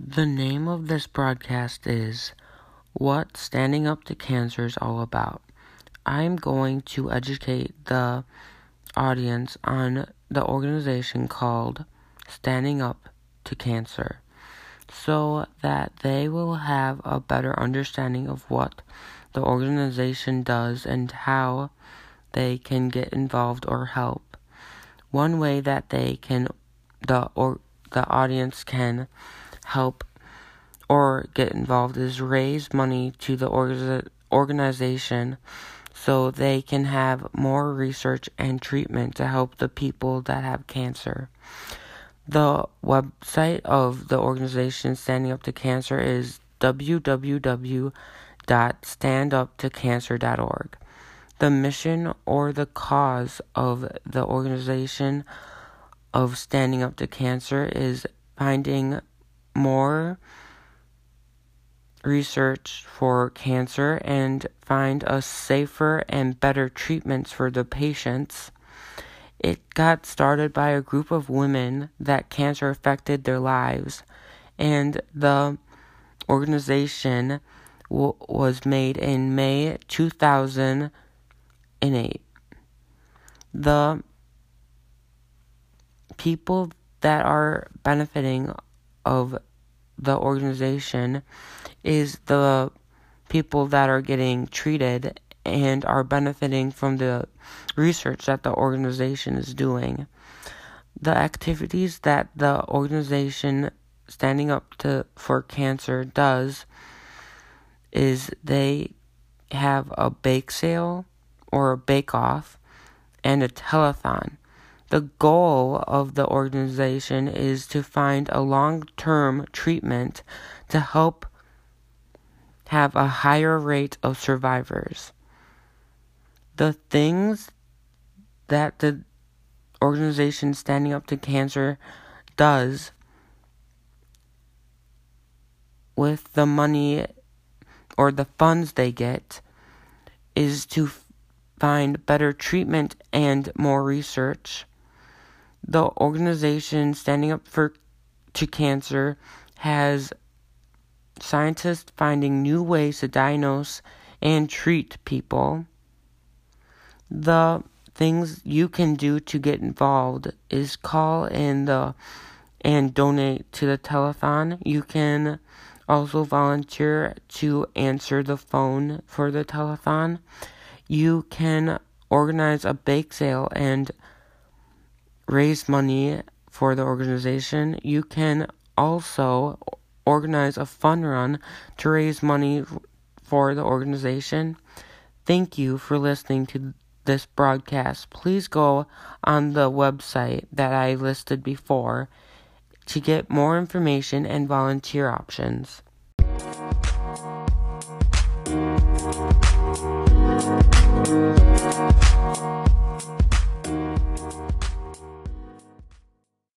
of this broadcast is what standing up to cancer is all about. I'm going to educate the audience on the organization called Standing Up to Cancer so that they will have a better understanding of what the organization does and how they can get involved or help. One way that they can the or the audience can help or get involved is raise money to the organization so they can have more research and treatment to help the people that have cancer. The website of the organization Standing Up to Cancer is www.standuptocancer.org. The mission or the cause of the organization of Standing Up to Cancer is finding more research for cancer and find a safer and better treatments for the patients. It got started by a group of women that cancer affected their lives, and the organization w- was made in May 2008. The people that are benefiting of the organization is the people that are getting treated and are benefiting from the research that the organization is doing. The activities that the organization standing up to for cancer does is they have a bake sale or a bake off and a telethon. The goal of the organization is to find a long term treatment to help have a higher rate of survivors. The things that the organization standing up to cancer does with the money or the funds they get is to find better treatment and more research the organization standing up for to cancer has scientists finding new ways to diagnose and treat people. The things you can do to get involved is call in the and donate to the telethon. You can also volunteer to answer the phone for the telethon. You can organize a bake sale and raise money for the organization. You can also organize a fun run to raise money for the organization. Thank you for listening to this broadcast. Please go on the website that I listed before to get more information and volunteer options.